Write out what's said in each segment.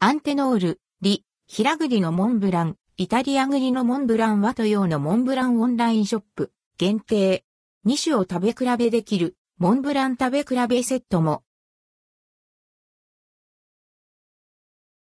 アンテノール、リ、平栗のモンブラン、イタリア栗のモンブラン和と用のモンブランオンラインショップ、限定。2種を食べ比べできる、モンブラン食べ比べセットも。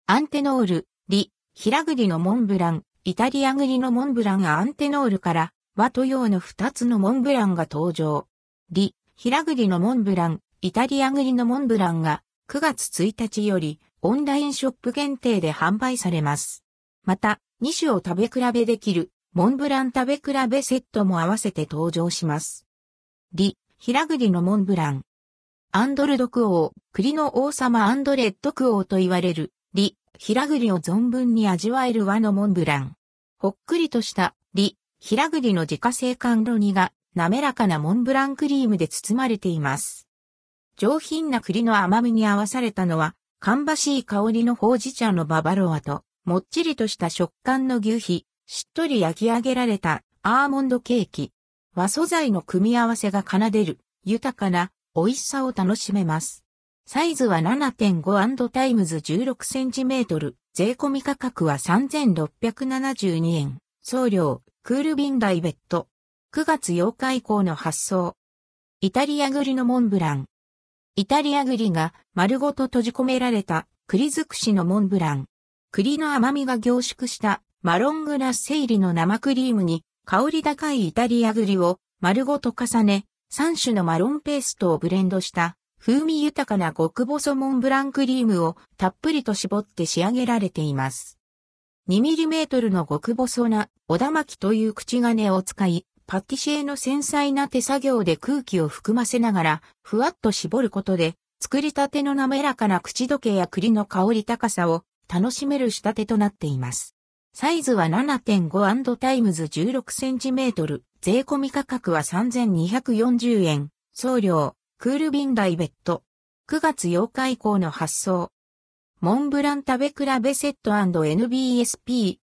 アンテノール、リ、平栗のモンブラン、イタリア栗のモンブランアンテノールから、和と洋の2つのモンブランが登場。リ、平栗のモンブラン、イタリア栗のモンブランが9月1日よりオンラインショップ限定で販売されます。また、2種を食べ比べできるモンブラン食べ比べセットも合わせて登場します。リ、平栗のモンブラン。アンドルドクオー、栗の王様アンドレッドクオーと言われる、リ、平栗を存分に味わえる和のモンブラン。ほっくりとしたリ、平栗の自家製甘露煮が滑らかなモンブランクリームで包まれています。上品な栗の甘みに合わされたのは、芳しい香りのほうじ茶のババロアと、もっちりとした食感の求肥、しっとり焼き上げられたアーモンドケーキ。和素材の組み合わせが奏でる、豊かな美味しさを楽しめます。サイズは7.5 times 16センチメートル、税込み価格は3672円。送料、クールビンダイベット。9月8日以降の発送。イタリア栗のモンブラン。イタリア栗が丸ごと閉じ込められた栗尽くしのモンブラン。栗の甘みが凝縮したマロングラッセイリの生クリームに香り高いイタリア栗を丸ごと重ね、3種のマロンペーストをブレンドした風味豊かな極細モンブランクリームをたっぷりと絞って仕上げられています。2mm の極細な小田巻という口金を使い、パティシエの繊細な手作業で空気を含ませながら、ふわっと絞ることで、作りたての滑らかな口どけや栗の香り高さを楽しめる仕立てとなっています。サイズは7.5 times 16センチメートル、税込み価格は3240円、送料、クールビンダイベット。9月8日以降の発送。モンブラン食べ比べセット &NBSP。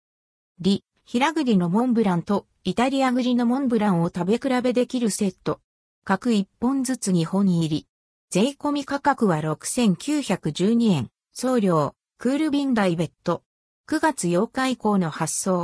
リ、平栗のモンブランとイタリア栗のモンブランを食べ比べできるセット。各1本ずつ2本入り。税込み価格は6912円。送料、クールビンダイベット。9月8日以降の発送。